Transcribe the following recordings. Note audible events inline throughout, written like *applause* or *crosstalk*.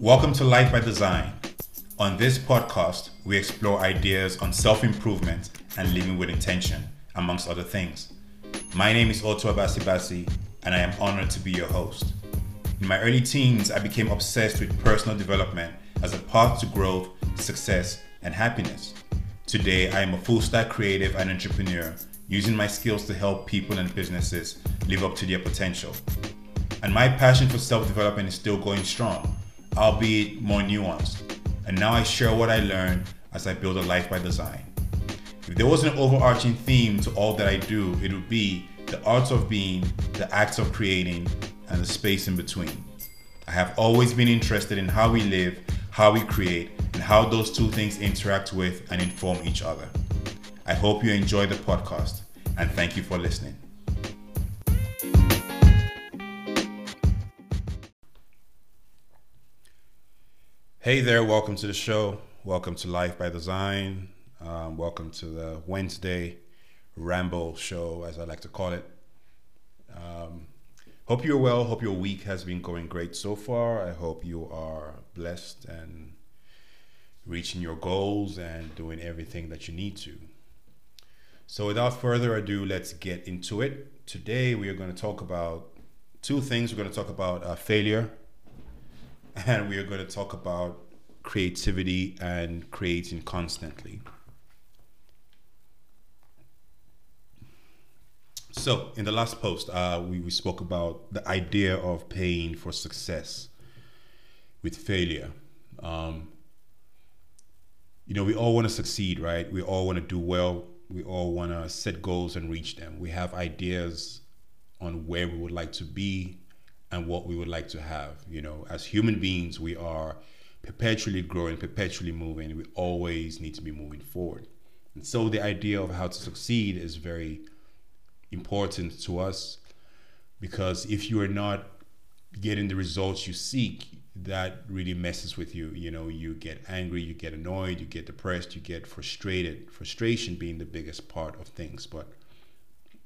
Welcome to Life by Design. On this podcast, we explore ideas on self improvement and living with intention, amongst other things. My name is Otoabasi Bassey, and I am honored to be your host. In my early teens, I became obsessed with personal development as a path to growth, success, and happiness. Today, I am a full stack creative and entrepreneur using my skills to help people and businesses live up to their potential. And my passion for self development is still going strong, albeit more nuanced. And now I share what I learned as I build a life by design. If there was an overarching theme to all that I do, it would be the art of being, the acts of creating, and the space in between. I have always been interested in how we live, how we create, and how those two things interact with and inform each other. I hope you enjoy the podcast and thank you for listening. Hey there, welcome to the show. Welcome to Life by Design. Um, welcome to the Wednesday Ramble show, as I like to call it. Um, hope you're well. Hope your week has been going great so far. I hope you are blessed and reaching your goals and doing everything that you need to. So, without further ado, let's get into it. Today, we are going to talk about two things. We're going to talk about uh, failure, and we are going to talk about creativity and creating constantly. So, in the last post, uh, we, we spoke about the idea of paying for success with failure. Um, you know, we all want to succeed, right? We all want to do well. We all want to set goals and reach them. We have ideas on where we would like to be and what we would like to have. You know, as human beings, we are perpetually growing, perpetually moving. We always need to be moving forward. And so the idea of how to succeed is very important to us because if you are not getting the results you seek, that really messes with you. You know, you get angry, you get annoyed, you get depressed, you get frustrated. Frustration being the biggest part of things. But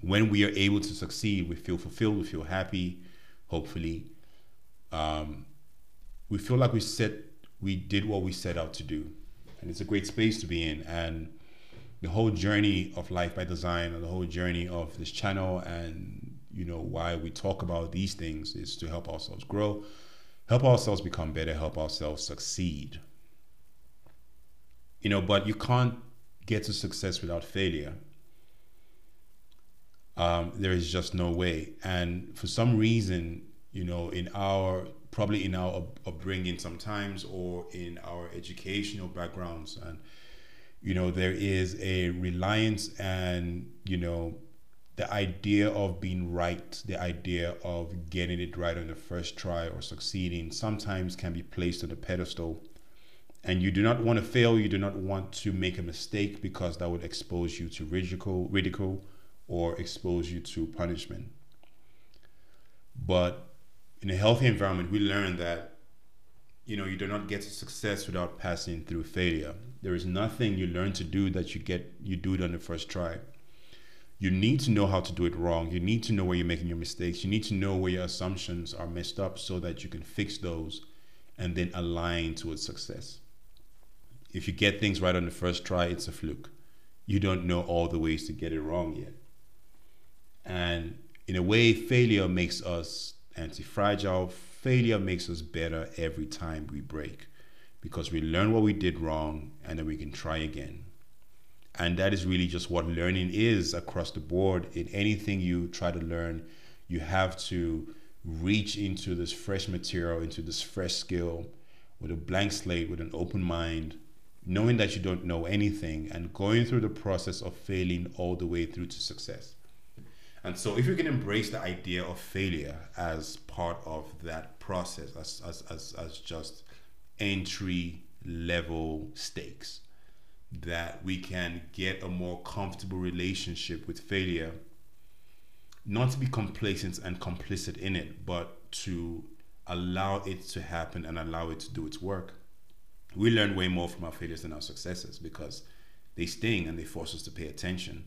when we are able to succeed, we feel fulfilled, we feel happy, hopefully. Um, we feel like we set we did what we set out to do. And it's a great space to be in. And the whole journey of life by design and the whole journey of this channel and you know why we talk about these things is to help ourselves grow help ourselves become better help ourselves succeed you know but you can't get to success without failure um, there is just no way. And for some reason you know in our probably in our upbringing sometimes or in our educational backgrounds and you know there is a reliance and you know the idea of being right the idea of getting it right on the first try or succeeding sometimes can be placed on a pedestal. And you do not want to fail you do not want to make a mistake because that would expose you to ridicule ridicule or expose you to punishment. But in a healthy environment we learn that you know you do not get to success without passing through failure. There is nothing you learn to do that you get you do it on the first try. You need to know how to do it wrong. You need to know where you're making your mistakes. You need to know where your assumptions are messed up so that you can fix those and then align towards success. If you get things right on the first try it's a fluke. You don't know all the ways to get it wrong yet and in a way failure makes us anti-fragile failure makes us better every time we break because we learn what we did wrong and then we can try again. And that is really just what learning is across the board. In anything you try to learn, you have to reach into this fresh material, into this fresh skill with a blank slate, with an open mind, knowing that you don't know anything and going through the process of failing all the way through to success. And so, if you can embrace the idea of failure as part of that process, as, as, as, as just entry level stakes that we can get a more comfortable relationship with failure not to be complacent and complicit in it but to allow it to happen and allow it to do its work. We learn way more from our failures than our successes because they sting and they force us to pay attention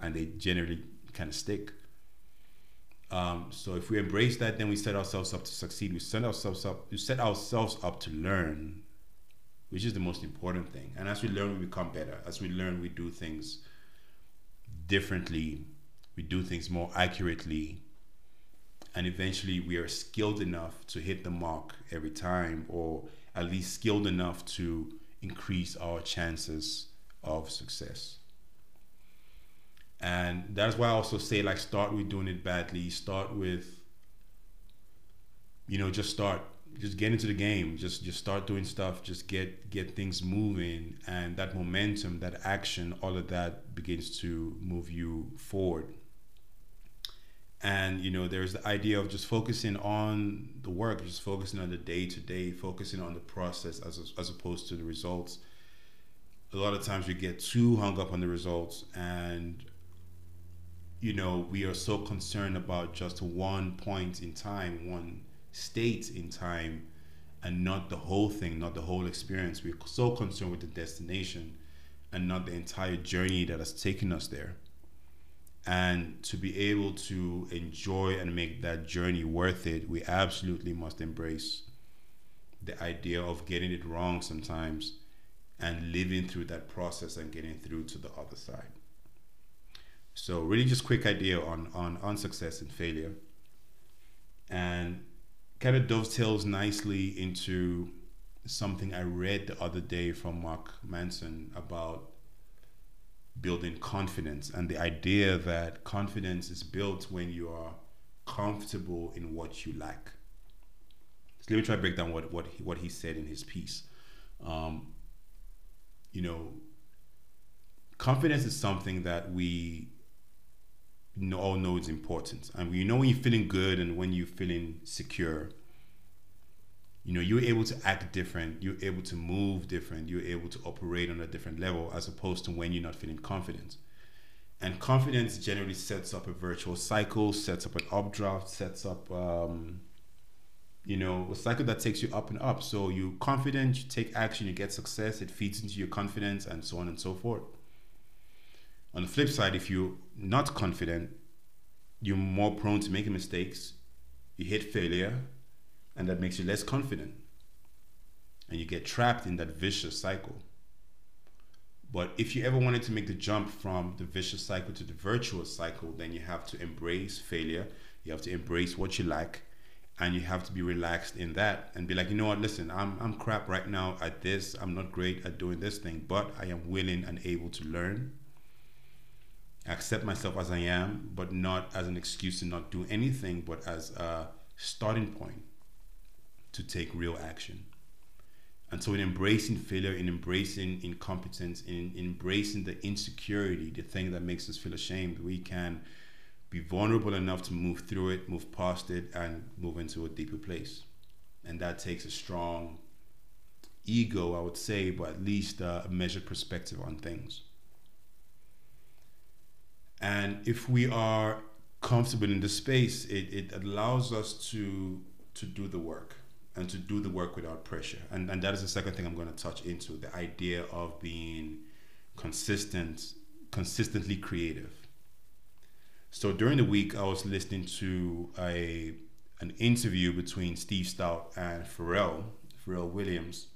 and they generally kind of stick Um, so if we embrace that, then we set ourselves up to succeed. We set ourselves up. We set ourselves up to learn, which is the most important thing. And as we learn, we become better. As we learn, we do things differently. We do things more accurately, and eventually, we are skilled enough to hit the mark every time, or at least skilled enough to increase our chances of success. And that's why I also say like start with doing it badly. Start with you know, just start just get into the game. Just just start doing stuff, just get get things moving and that momentum, that action, all of that begins to move you forward. And you know, there's the idea of just focusing on the work, just focusing on the day to day, focusing on the process as as opposed to the results. A lot of times we get too hung up on the results and you know, we are so concerned about just one point in time, one state in time, and not the whole thing, not the whole experience. We're so concerned with the destination and not the entire journey that has taken us there. And to be able to enjoy and make that journey worth it, we absolutely must embrace the idea of getting it wrong sometimes and living through that process and getting through to the other side. So really just quick idea on on on success and failure. And kind of dovetails nicely into something I read the other day from Mark Manson about building confidence and the idea that confidence is built when you are comfortable in what you lack. So let me try to break down what what he, what he said in his piece. Um, you know, confidence is something that we all know it's important. And you know when you're feeling good and when you're feeling secure, you know, you're able to act different, you're able to move different, you're able to operate on a different level as opposed to when you're not feeling confident. And confidence generally sets up a virtual cycle, sets up an updraft, sets up, um, you know, a cycle that takes you up and up. So you're confident, you take action, you get success, it feeds into your confidence, and so on and so forth. On the flip side, if you're not confident, you're more prone to making mistakes, you hit failure, and that makes you less confident. And you get trapped in that vicious cycle. But if you ever wanted to make the jump from the vicious cycle to the virtuous cycle, then you have to embrace failure. You have to embrace what you like, and you have to be relaxed in that and be like, you know what, listen, I'm, I'm crap right now at this. I'm not great at doing this thing, but I am willing and able to learn accept myself as I am, but not as an excuse to not do anything, but as a starting point to take real action. And so, in embracing failure, in embracing incompetence, in, in embracing the insecurity, the thing that makes us feel ashamed, we can be vulnerable enough to move through it, move past it, and move into a deeper place. And that takes a strong ego, I would say, but at least a measured perspective on things. And if we are comfortable in the space, it, it allows us to to do the work and to do the work without pressure. And and that is the second thing I'm going to touch into the idea of being consistent, consistently creative. So during the week, I was listening to a an interview between Steve Stoute and Pharrell, Pharrell Williams,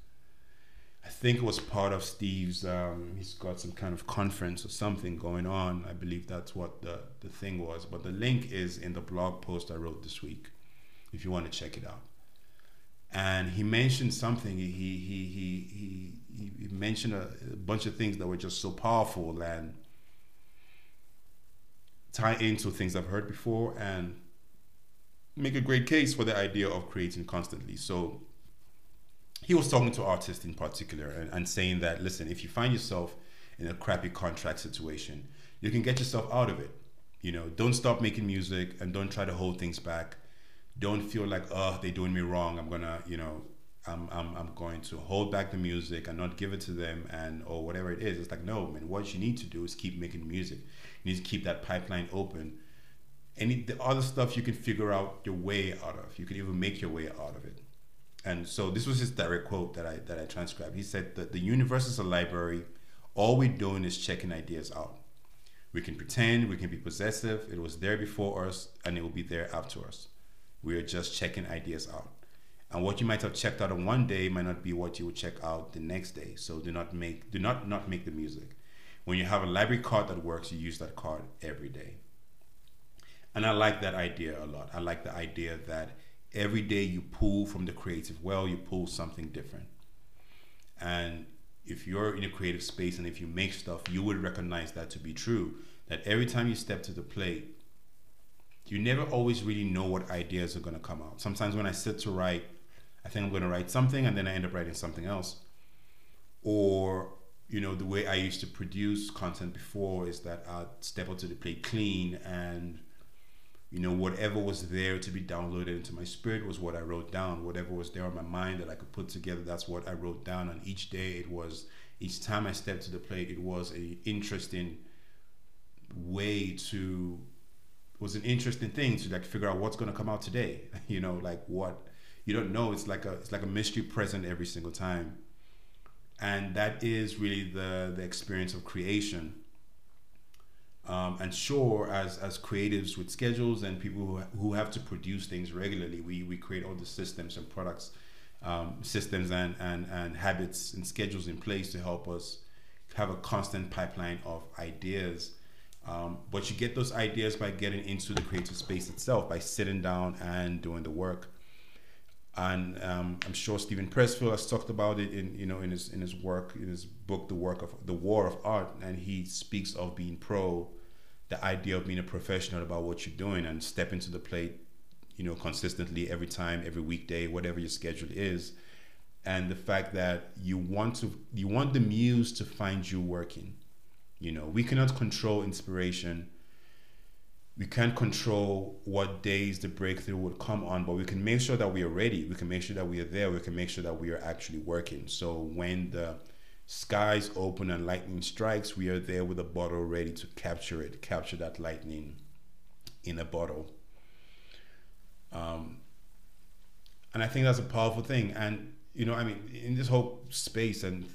I think it was part of Steve's. Um, he's got some kind of conference or something going on. I believe that's what the the thing was. But the link is in the blog post I wrote this week, if you want to check it out. And he mentioned something. He he he he he, mentioned a, a bunch of things that were just so powerful and tie into things I've heard before and make a great case for the idea of creating constantly. So he was talking to artists in particular and, and saying that listen if you find yourself in a crappy contract situation you can get yourself out of it. You know don't stop making music and don't try to hold things back. Don't feel like oh they're doing me wrong. I'm gonna you know I'm, I'm, I'm going to hold back the music and not give it to them and or whatever it is. It's like no man what you need to do is keep making music. You need to keep that pipeline open. Any the other stuff you can figure out your way out of. You can even make your way out of it and so this was his direct quote that I that I transcribed. He said that the universe is a library. All we're doing is checking ideas out. We can pretend, we can be possessive. It was there before us and it will be there after us. We are just checking ideas out. And what you might have checked out on one day might not be what you will check out the next day. So do not make do not not make the music. When you have a library card that works, you use that card every day. And I like that idea a lot. I like the idea that every day you pull from the creative well, you pull something different. And if you're in a creative space and if you make stuff, you would recognize that to be true. That every time you step to the plate, you never always really know what ideas are going to come out. Sometimes when I sit to write, I think I'm going to write something and then I end up writing something else. Or, you know, the way I used to produce content before is that I'd step up to the plate clean and you know, whatever was there to be downloaded into my spirit was what I wrote down. Whatever was there on my mind that I could put together, that's what I wrote down. And each day it was, each time I stepped to the plate, it was an interesting way to, was an interesting thing to like figure out what's going to come out today. *laughs* You know, like what you don't know. It's like a, it's like a mystery present every single time. And that is really the the experience of creation um, and sure, as as creatives with schedules and people who, who have to produce things regularly, we, we create all the systems and products, um, systems and, and, and habits and schedules in place to help us have a constant pipeline of ideas. Um, but you get those ideas by getting into the creative space itself, by sitting down and doing the work. And um, I'm sure Steven Pressfield has talked about it in you know in his in his work in his book, The Work of the War of Art, and he speaks of being pro the idea of being a professional about what you're doing and stepping to the plate, you know, consistently every time, every weekday, whatever your schedule is. And the fact that you want to you want the muse to find you working. You know, we cannot control inspiration. We can't control what days the breakthrough would come on, but we can make sure that we are ready. We can make sure that we are there. We can make sure that we are actually working. So when the skies open and lightning strikes, we are there with a bottle ready to capture it, capture that lightning in a bottle. Um, and I think that's a powerful thing. And, you know, I mean, in this whole space and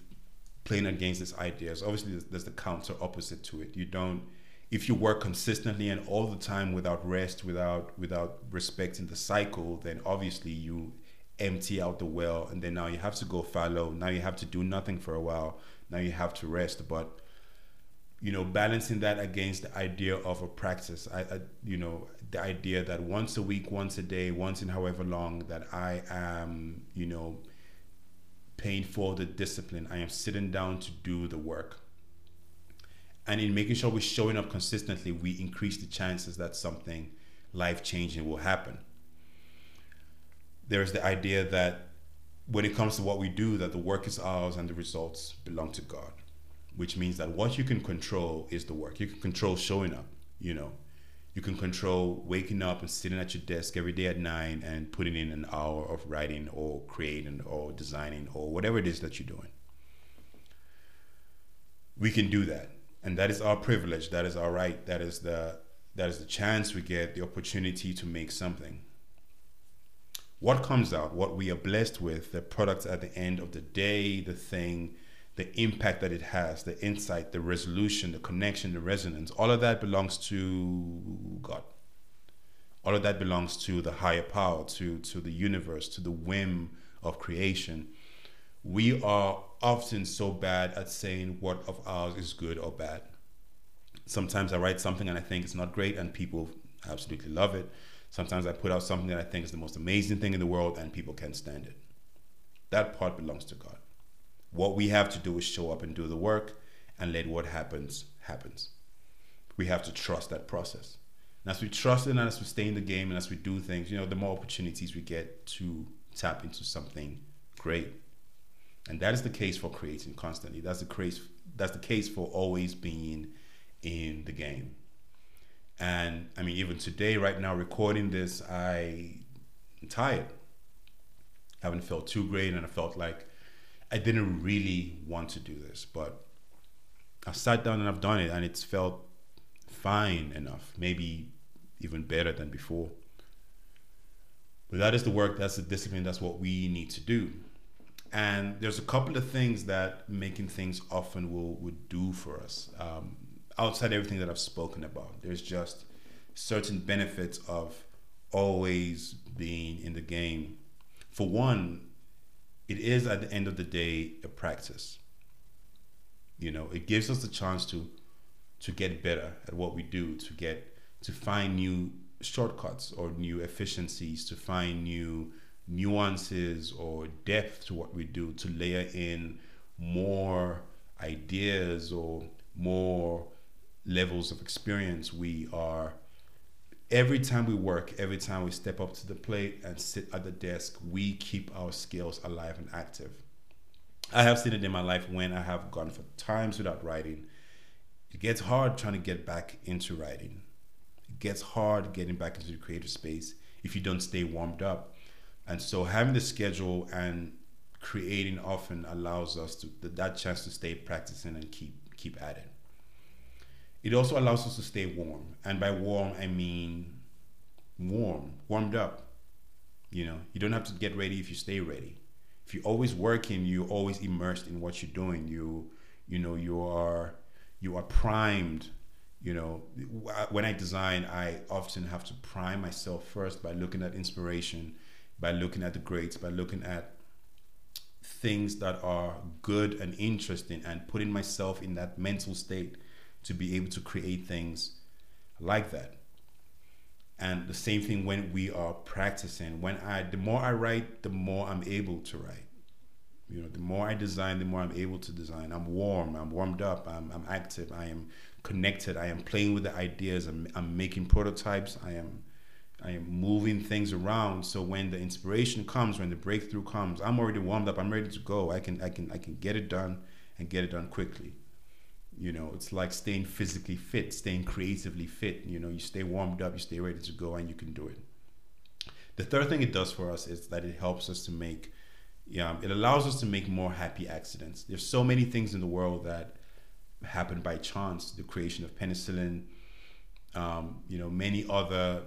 playing against these ideas, obviously there's, there's the counter opposite to it. You don't, if you work consistently and all the time without rest, without without respecting the cycle, then obviously you empty out the well and then now you have to go fallow. Now you have to do nothing for a while. Now you have to rest. But you know balancing that against the idea of a practice I, I, you know the idea that once a week once a day once in however long that i am you know paying for the discipline. I am sitting down to do the work. And in making sure we're showing up consistently we increase the chances that something life changing will happen there's the idea that when it comes to what we do, that the work is ours and the results belong to God, which means that what you can control is the work. You can control showing up, you know. You can control waking up and sitting at your desk every day at nine and putting in an hour of writing or creating or designing or whatever it is that you're doing. We can do that. And that is our privilege. That is our right. That is the that is the chance we get, the opportunity to make something what comes out, what we are blessed with, the product at the end of the day, the thing, the impact that it has, the insight, the resolution, the connection, the resonance, all of that belongs to God. All of that belongs to the higher power, to, to the universe, to the whim of creation. We are often so bad at saying what of ours is good or bad. Sometimes I write something and I think it's not great, and people absolutely love it Sometimes I put out something that I think is the most amazing thing in the world and people can't stand it. That part belongs to God. What we have to do is show up and do the work and let what happens happens. We have to trust that process. And as we trust and as we stay in the game and as we do things, you know, the more opportunities we get to tap into something great. And that is the case for creating constantly. That's the case that's the case for always being in the game. And I mean, even today, right now, recording this, I, am tired. I haven't felt too great, and I felt like I didn't really want to do this, but I sat down and I've done it, and it's felt fine enough, maybe even better than before. But that is the work, that's the discipline, that's what we need to do. And there's a couple of things that making things often will would do for us. Um, outside everything that I've spoken about. There's just certain benefits of always being in the game. For one, it is at the end of the day a practice. You know, it gives us the chance to to get better at what we do, to get to find new shortcuts or new efficiencies, to find new nuances or depth to what we do, to layer in more ideas or more levels of experience. We are every time we work, every time we step up to the plate and sit at the desk, we keep our skills alive and active. I have seen it in my life when I have gone for times without writing. It gets hard trying to get back into writing. It gets hard getting back into the creative space if you don't stay warmed up. And so having the schedule and creating often allows us to that chance to stay practicing and keep keep at it. It also allows us to stay warm. And by warm I mean warm, warmed up. You know, you don't have to get ready if you stay ready if you're always working, you're always immersed in what you're doing. You, you know, you are, you are primed. You know, when I design, I often have to prime myself first by looking at inspiration, by looking at the greats, by looking at things that are good and interesting, and putting myself in that mental state to be able to create things like that. And the same thing when we are practicing. When i the more i write the more i'm able to write. You know the more i design the more i'm able to design. I'm warm i'm warmed up i'm, I'm active i am connected i am playing with the ideas I'm, I'm making prototypes i am i am moving things around. So when the inspiration comes when the breakthrough comes i'm already warmed up i'm ready to go. I can i can i can get it done and get it done quickly you know it's like staying physically fit staying creatively fit you know you stay warmed up you stay ready to go and you can do it. The third thing it does for us is that it helps us to make yeah it allows us to make more happy accidents. There's so many things in the world that happen by chance the creation of penicillin um, you know many other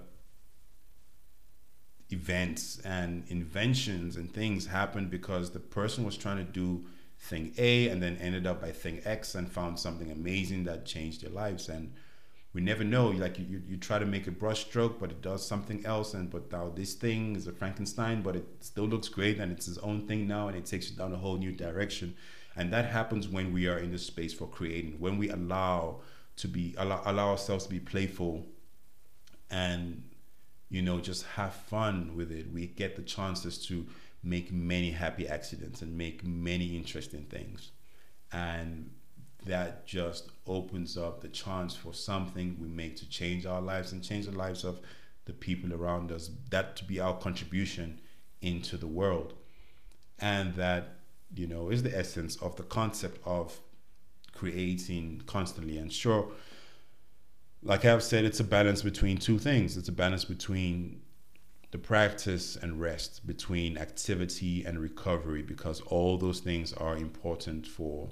events and inventions and things happened because the person was trying to do thing A and then ended up by thing X and found something amazing that changed their lives. And we never know. Like you, you, you try to make a brushstroke, but it does something else. And but now this thing is a Frankenstein, but it still looks great and it's its own thing now, and it takes you down a whole new direction. And that happens when we are in the space for creating, when we allow to be allow, allow ourselves to be playful and you know just have fun with it. We get the chances to make many happy accidents and make many interesting things. And that just opens up the chance for something we make to change our lives and change the lives of the people around us. That to be our contribution into the world. And that, you know, is the essence of the concept of creating constantly. And sure, like I've said, it's a balance between two things. It's a balance between the practice and rest between activity and recovery because all those things are important for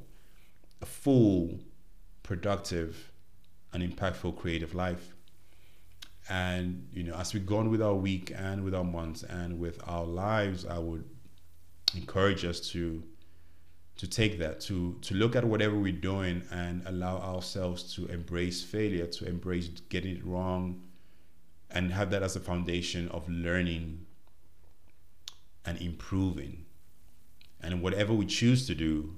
a full, productive, and impactful creative life. And you know, as we go on with our week and with our months and with our lives, I would encourage us to to take that to to look at whatever we're doing and allow ourselves to embrace failure, to embrace getting it wrong, and have that as a foundation of learning and improving. And whatever we choose to do,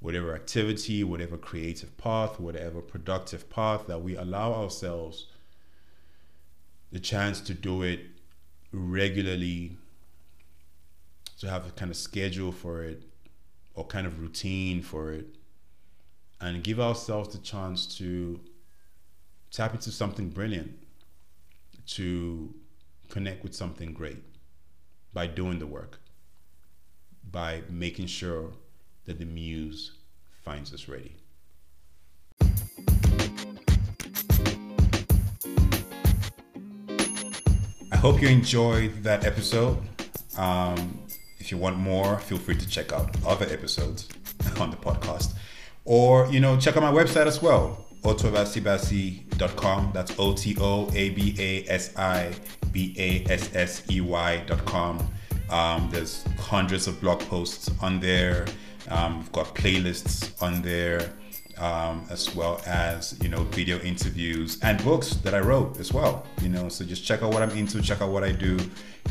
whatever activity, whatever creative path, whatever productive path that we allow ourselves the chance to do it regularly, to have a kind of schedule for it or kind of routine for it, and give ourselves the chance to tap into something brilliant to connect with something great by doing the work, by making sure that the muse finds us ready. I hope you enjoyed that episode. Um, if you want more, feel free to check out other episodes *laughs* on the podcast. Or, you know, check out my website as well, otoabasibassey.com. That's O T O A B A S I B A S S E Y.com. Um, there's hundreds of blog posts on there. Um, we've got playlists on there. um, as well as you know video interviews and books that I wrote as well. You know, so just check out what I'm into, check out what I do,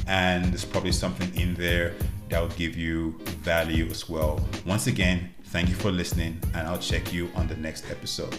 and there's probably something in there that will give you value as well. Once again, thank you for listening, and I'll check you on the next episode.